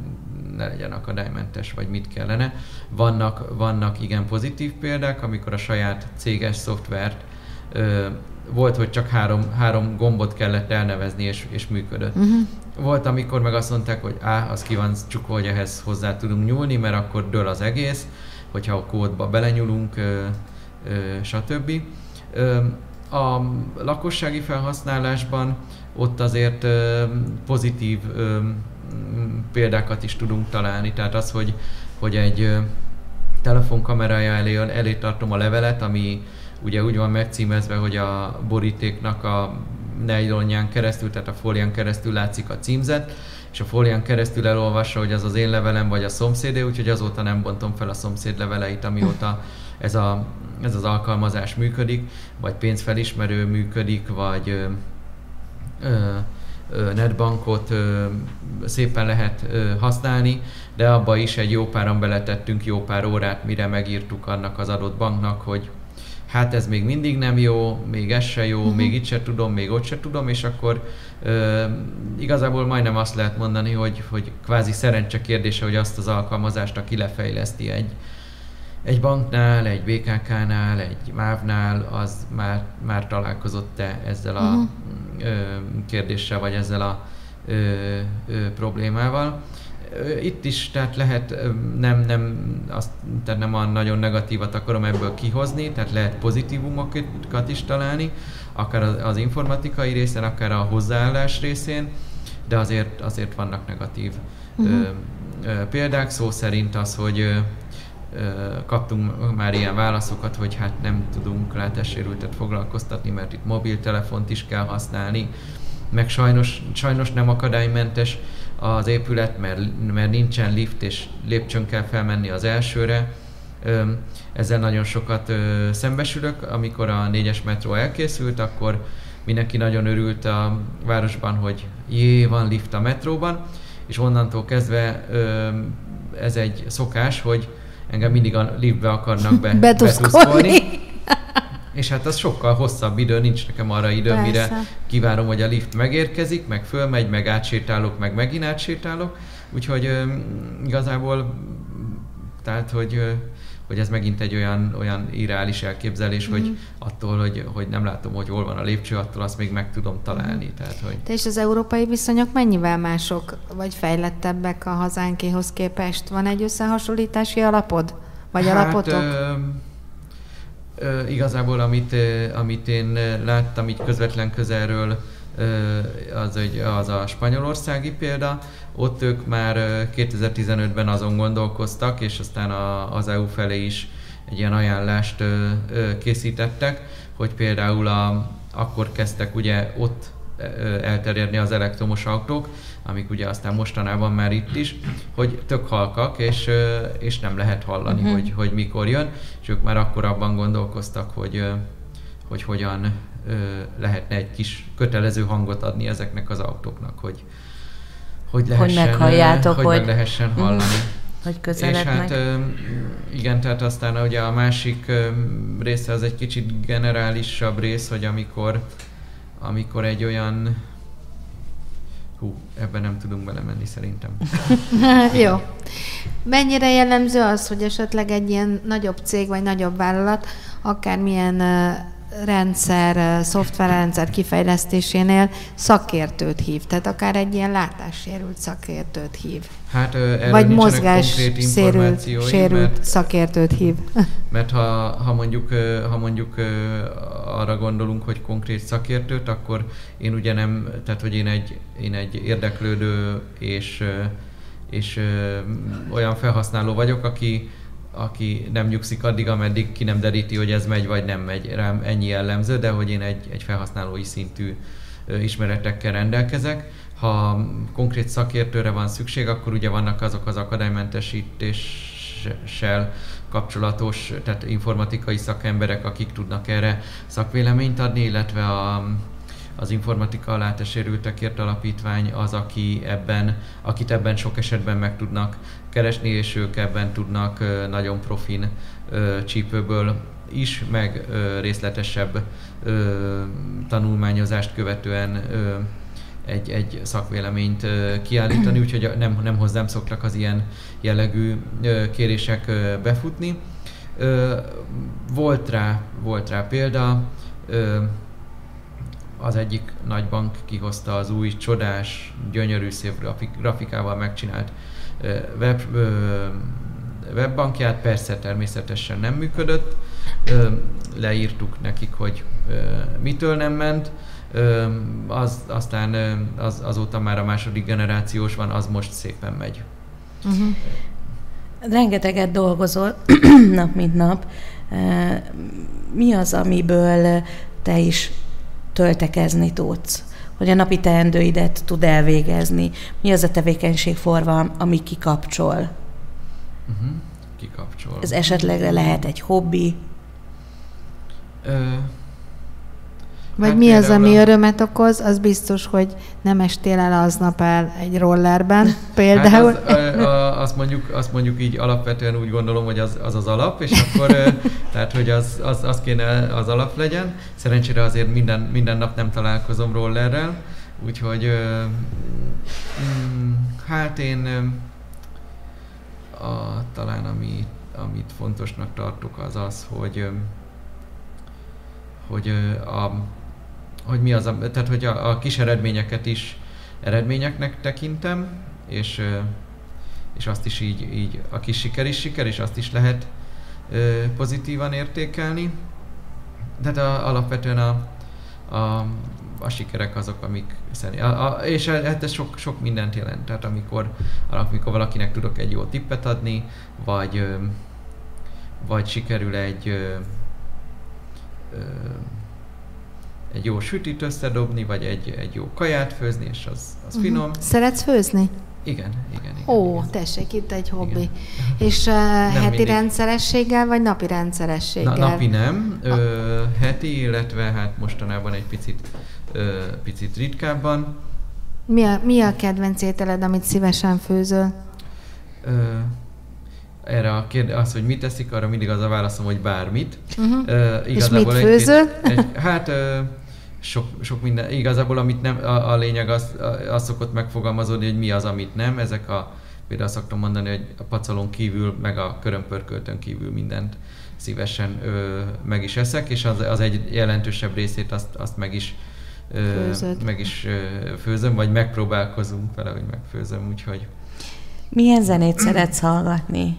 ne legyen akadálymentes, vagy mit kellene. Vannak, vannak igen pozitív példák, amikor a saját céges szoftvert ö, volt, hogy csak három, három gombot kellett elnevezni, és, és működött. Uh-huh. Volt, amikor meg azt mondták, hogy á, az ki van csukva, hogy ehhez hozzá tudunk nyúlni, mert akkor dől az egész hogyha a kódba belenyúlunk, stb. A lakossági felhasználásban ott azért pozitív példákat is tudunk találni, tehát az, hogy, hogy egy telefonkamerája elé, elé tartom a levelet, ami ugye úgy van megcímezve, hogy a borítéknak a nejlonján keresztül, tehát a fólián keresztül látszik a címzet, és a fólián keresztül elolvassa, hogy az az én levelem vagy a szomszédé, úgyhogy azóta nem bontom fel a szomszéd leveleit, amióta ez, a, ez az alkalmazás működik, vagy pénzfelismerő működik, vagy ö, ö, netbankot ö, szépen lehet ö, használni, de abba is egy jó páran beletettünk jó pár órát, mire megírtuk annak az adott banknak, hogy hát ez még mindig nem jó, még ez se jó, uh-huh. még itt se tudom, még ott se tudom, és akkor ö, igazából majdnem azt lehet mondani, hogy, hogy kvázi szerencse kérdése, hogy azt az alkalmazást, aki lefejleszti egy, egy banknál, egy BKK-nál, egy MÁV-nál, az már, már találkozott-e ezzel a uh-huh. ö, kérdéssel, vagy ezzel a ö, ö, problémával itt is, tehát lehet nem, nem, azt, tehát nem a nagyon negatívat akarom ebből kihozni, tehát lehet pozitívumokat is találni, akár az, az informatikai részen, akár a hozzáállás részén, de azért, azért vannak negatív uh-huh. ö, ö, példák. Szó szerint az, hogy ö, kaptunk már ilyen válaszokat, hogy hát nem tudunk látássérültet foglalkoztatni, mert itt mobiltelefont is kell használni, meg sajnos, sajnos nem akadálymentes az épület, mert, mert nincsen lift, és lépcsőn kell felmenni az elsőre. Ezzel nagyon sokat szembesülök. Amikor a négyes metró elkészült, akkor mindenki nagyon örült a városban, hogy jé, van lift a metróban, és onnantól kezdve ez egy szokás, hogy engem mindig a liftbe akarnak be, (laughs) betuszkolni. (laughs) És hát az sokkal hosszabb idő, nincs nekem arra idő, Persze. mire kivárom, hogy a lift megérkezik, meg fölmegy, meg átsétálok, meg megint átsétálok. Úgyhogy ö, igazából, tehát, hogy hogy ez megint egy olyan, olyan irreális elképzelés, mm. hogy mhm. attól, hogy, hogy nem látom, hogy hol van a lépcső, attól azt még meg tudom találni. Mm. Tehát, hogy... Te és az európai viszonyok mennyivel mások, vagy fejlettebbek a hazánkéhoz képest? Van egy összehasonlítási alapod? Vagy hát, alapotok? Ö, igazából amit, amit én láttam így közvetlen közelről, az, egy, az a spanyolországi példa. Ott ők már 2015-ben azon gondolkoztak, és aztán a, az EU felé is egy ilyen ajánlást készítettek, hogy például a, akkor kezdtek ugye ott elterjedni az elektromos autók, amik ugye aztán mostanában már itt is, hogy tök halkak, és, és nem lehet hallani, uh-huh. hogy, hogy mikor jön, és ők már akkor abban gondolkoztak, hogy, hogy hogyan lehetne egy kis kötelező hangot adni ezeknek az autóknak, hogy, hogy lehessen, hogy meghalljátok, hogy, hogy meg lehessen mhm. hallani. Uh-huh. Hogy közelednek. És hát igen, tehát aztán ugye a másik része az egy kicsit generálisabb rész, hogy amikor amikor egy olyan Hú, ebben nem tudunk belemenni szerintem. (laughs) Jó. Mennyire jellemző az, hogy esetleg egy ilyen nagyobb cég vagy nagyobb vállalat akármilyen rendszer, szoftverrendszer kifejlesztésénél szakértőt hív, tehát akár egy ilyen látássérült szakértőt hív. Hát erről Vagy mozgás sérült, sérült mert, szakértőt hív. (laughs) Mert ha, ha, mondjuk, ha mondjuk arra gondolunk, hogy konkrét szakértőt, akkor én ugye nem, tehát hogy én egy, én egy érdeklődő és, és olyan felhasználó vagyok, aki aki nem nyugszik addig, ameddig ki nem deríti, hogy ez megy vagy nem megy. Rám ennyi jellemző, de hogy én egy, egy felhasználói szintű ismeretekkel rendelkezek. Ha konkrét szakértőre van szükség, akkor ugye vannak azok az akadálymentesítéssel kapcsolatos, tehát informatikai szakemberek, akik tudnak erre szakvéleményt adni, illetve a, az informatika látásérültekért alapítvány az, aki ebben, akit ebben sok esetben meg tudnak keresni, és ők ebben tudnak nagyon profin csípőből is, meg részletesebb tanulmányozást követően egy, egy szakvéleményt kiállítani, úgyhogy nem, nem hozzám szoktak az ilyen jellegű kérések befutni. Volt rá, volt rá példa, az egyik nagy bank kihozta az új csodás, gyönyörű szép grafikával megcsinált web, webbankját, persze természetesen nem működött, leírtuk nekik, hogy mitől nem ment, az, aztán az, azóta már a második generációs van, az most szépen megy. Uh-huh. Rengeteget dolgozol (clears throat) nap mint nap. Mi az, amiből te is töltekezni tudsz, hogy a napi teendőidet tud elvégezni. Mi az a tevékenységforma, ami kikapcsol? Uh-huh. Kikapcsol. Ez esetleg lehet egy hobbi? Ö, vagy hát mi az, ami a... örömet okoz, az biztos, hogy nem estél el aznap el egy rollerben például. (laughs) Hát az, a, azt, mondjuk, azt mondjuk így alapvetően úgy gondolom, hogy az az, az alap, és akkor (laughs) tehát, hogy az, az, az kéne az alap legyen. Szerencsére azért minden, minden nap nem találkozom rollerrel, úgyhogy mm, hát én a, talán ami, amit fontosnak tartok az az, hogy hogy a hogy mi az, a, tehát hogy a, a kis eredményeket is eredményeknek tekintem, és, és azt is így, így a kis siker is siker, és azt is lehet pozitívan értékelni. Tehát a, alapvetően a, a, a sikerek azok, amik szerint, a, a, és hát ez sok, sok mindent jelent. Tehát amikor, amikor valakinek tudok egy jó tippet adni, vagy, vagy sikerül egy ö, ö, egy jó sütit összedobni, vagy egy, egy jó kaját főzni, és az, az uh-huh. finom. Szeretsz főzni? Igen, igen, igen. Ó, igen. tessék, itt egy hobbi. Igen. (laughs) És uh, heti mindig. rendszerességgel, vagy napi rendszerességgel? Na, napi nem, ö, heti, illetve hát mostanában egy picit, ö, picit ritkábban. Mi a, mi a kedvenc ételed, amit szívesen főzöl? Ö, erre a kérdés, az, hogy mit teszik, arra mindig az a válaszom, hogy bármit. Uh-huh. Uh, És mit főzöl? Egy, egy, hát uh, sok, sok minden, igazából amit nem, a, a lényeg az, az szokott megfogalmazódni, hogy mi az, amit nem. Ezek a, például szoktam mondani, hogy a pacalon kívül, meg a körömpörköltön kívül mindent szívesen ö, meg is eszek, és az, az egy jelentősebb részét azt, azt meg is ö, meg is ö, főzöm, vagy megpróbálkozunk vele, hogy megfőzöm, úgyhogy... Milyen zenét szeretsz hallgatni?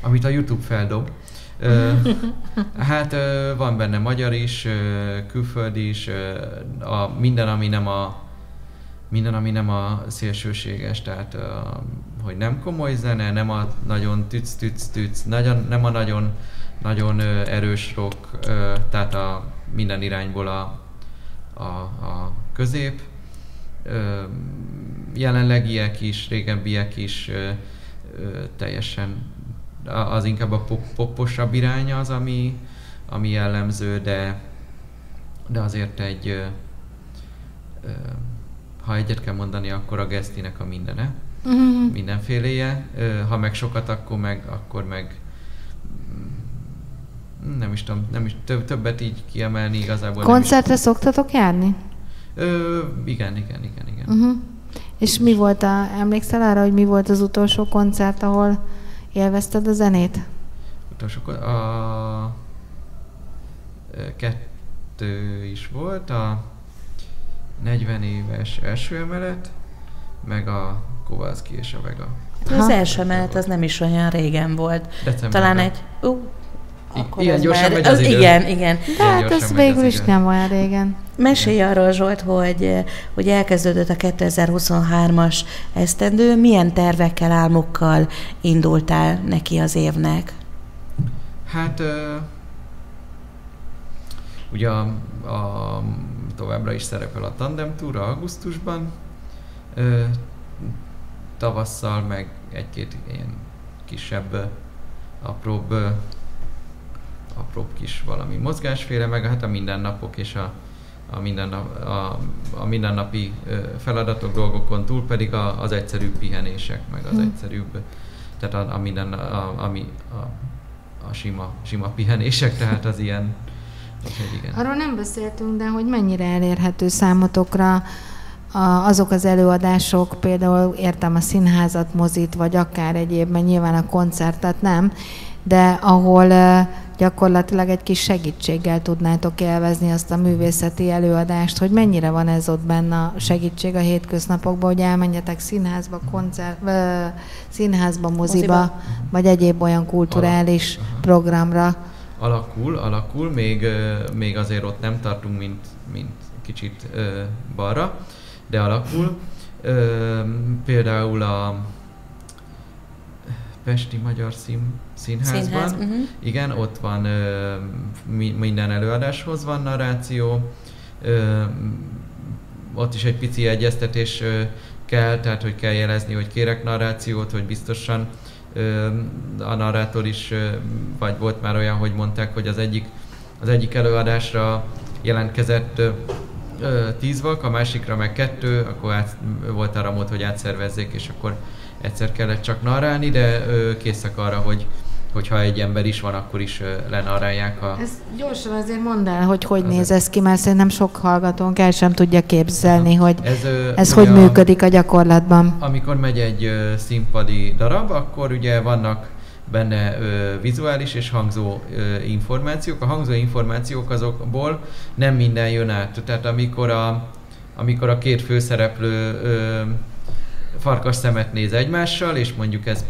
amit a YouTube feldob. (laughs) hát van benne magyar is, külföldi is, a, minden, ami nem a minden, ami nem a szélsőséges, tehát hogy nem komoly zene, nem a nagyon tüc, tüc, tüc, nagyon, nem a nagyon, nagyon erős rock, tehát a minden irányból a, a, a közép. Jelenlegiek is, régebbiek is teljesen az inkább a pop, poposabb iránya az, ami, ami jellemző, de, de azért egy, ö, ö, ha egyet kell mondani, akkor a Gesztinek a mindene, uh-huh. mindenféléje, ö, ha meg sokat, akkor meg, akkor meg mm, nem is tudom, nem is több, többet így kiemelni igazából. Koncertre szoktatok járni? Ö, igen, igen, igen, igen. Uh-huh. És mi volt a, emlékszel arra, hogy mi volt az utolsó koncert, ahol Élvezted a zenét? Utolsó, a kettő is volt, a 40 éves első emelet, meg a Kowalski és a Vega. Ha? Az első emelet az nem is olyan régen volt. Decemberben. Talán egy... Uh, akkor igen, gyorsan megy az, az idő. Igen, igen. De hát ez végül is nem olyan régen. Mesélj arról, Zsolt, hogy, hogy elkezdődött a 2023-as esztendő. Milyen tervekkel, álmokkal indultál neki az évnek? Hát ugye a, a, továbbra is szerepel a Tandem Tour augusztusban, tavasszal meg egy-két ilyen kisebb, apróbb apróbb kis valami mozgásféle, meg hát a mindennapok és a, a, mindennap, a, a mindennapi feladatok, dolgokon túl pedig a, az egyszerűbb pihenések, meg az hmm. egyszerűbb, tehát a, a minden, a, ami a, a sima, sima pihenések, tehát az ilyen, igen. Arról nem beszéltünk, de hogy mennyire elérhető számotokra a, azok az előadások, például értem a színházat, mozit, vagy akár egyébben nyilván a koncertet nem, de ahol gyakorlatilag egy kis segítséggel tudnátok élvezni azt a művészeti előadást, hogy mennyire van ez ott benne a segítség a hétköznapokban, hogy elmenjetek színházba, koncert, ö, színházba, moziba, moziba, vagy egyéb olyan kulturális Alak. programra. Alakul, alakul, még, még azért ott nem tartunk, mint, mint kicsit ö, balra, de alakul. Ö, például a Pesti Magyar Szín, Színházban. Színház, uh-huh. Igen, ott van ö, mi, minden előadáshoz van narráció, ott is egy pici egyeztetés kell, tehát hogy kell jelezni, hogy kérek narrációt, hogy biztosan a narrátor is, vagy volt már olyan, hogy mondták, hogy az egyik, az egyik előadásra jelentkezett tíz vak, a másikra meg kettő, akkor át, volt arra mód, hogy átszervezzék, és akkor egyszer kellett csak narrálni, de készek arra, hogy, hogyha egy ember is van, akkor is lenarrálják a... Ez gyorsan azért mondd el, hogy hogy néz ez ki, mert szerintem sok hallgatónk el sem tudja képzelni, hogy ez, ez hogy a, működik a gyakorlatban. Amikor megy egy színpadi darab, akkor ugye vannak benne ö, vizuális és hangzó ö, információk. A hangzó információk azokból nem minden jön át. Tehát amikor a, amikor a két főszereplő ö, farkas szemet néz egymással, és mondjuk ez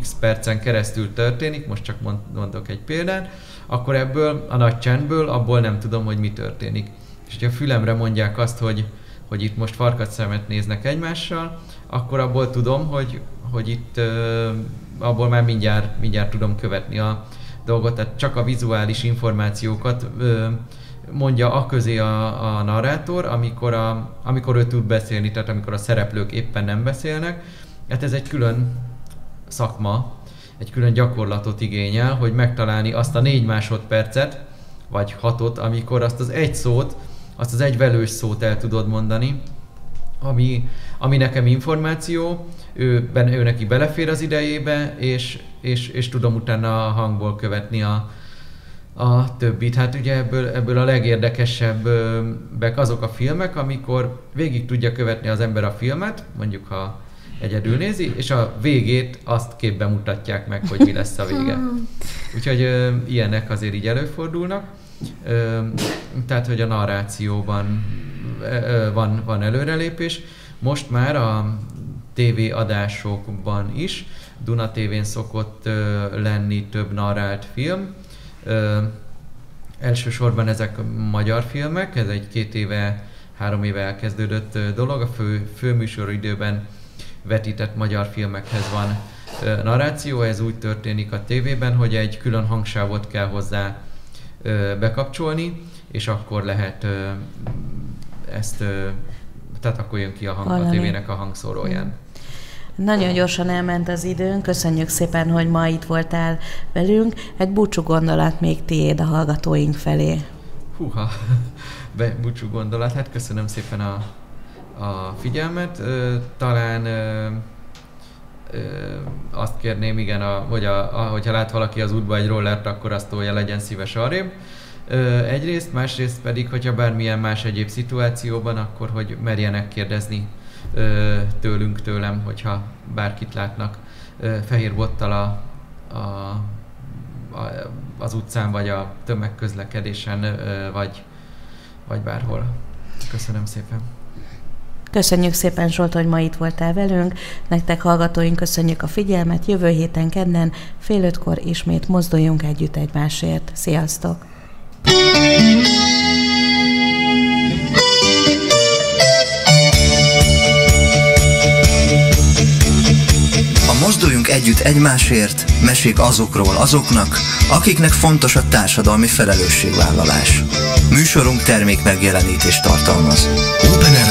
x percen keresztül történik, most csak mondok egy példát, akkor ebből a nagy csendből abból nem tudom, hogy mi történik. És hogyha fülemre mondják azt, hogy, hogy itt most farkas szemet néznek egymással, akkor abból tudom, hogy, hogy itt abból már mindjárt, mindjárt tudom követni a dolgot, tehát csak a vizuális információkat mondja a közé a, a narrátor, amikor, a, amikor ő tud beszélni, tehát amikor a szereplők éppen nem beszélnek. Hát ez egy külön szakma, egy külön gyakorlatot igényel, hogy megtalálni azt a négy másodpercet, vagy hatot, amikor azt az egy szót, azt az egy velős szót el tudod mondani, ami, ami nekem információ, ő, benne, ő neki belefér az idejébe, és, és, és tudom utána a hangból követni a, a többit. Hát ugye ebből, ebből a legérdekesebbek azok a filmek, amikor végig tudja követni az ember a filmet, mondjuk ha egyedül nézi, és a végét azt képben mutatják meg, hogy mi lesz a vége. (laughs) Úgyhogy ö, ilyenek azért így előfordulnak. Ö, tehát, hogy a narrációban ö, van, van előrelépés. Most már a TV adásokban is, Duna TV-n szokott ö, lenni több narrált film, Ö, elsősorban ezek magyar filmek, ez egy két éve, három éve elkezdődött dolog. A fő, főműsoridőben vetített magyar filmekhez van narráció, ez úgy történik a tévében, hogy egy külön hangsávot kell hozzá bekapcsolni, és akkor lehet ezt, tehát akkor jön ki a hang Valami. a tévének a hangszóróján. Mm. Nagyon gyorsan elment az időnk, köszönjük szépen, hogy ma itt voltál velünk. Egy búcsú gondolat még tiéd a hallgatóink felé. Húha, (laughs) búcsú gondolat, hát köszönöm szépen a, a figyelmet. Talán azt kérném, igen, a, hogy a, a, hogyha lát valaki az útba egy rollert, akkor azt tolja, legyen szíves arrébb. Egyrészt, másrészt pedig, hogyha bármilyen más egyéb szituációban, akkor hogy merjenek kérdezni tőlünk, tőlem, hogyha bárkit látnak fehér bottal a, a, a, az utcán, vagy a tömegközlekedésen, vagy, vagy bárhol. Köszönöm szépen! Köszönjük szépen, Zsolt, hogy ma itt voltál velünk. Nektek hallgatóink köszönjük a figyelmet. Jövő héten kedden fél ötkor ismét mozduljunk együtt egymásért. Sziasztok! Mozduljunk együtt egymásért, mesék azokról azoknak, akiknek fontos a társadalmi felelősségvállalás. Műsorunk termék megjelenítést tartalmaz. Open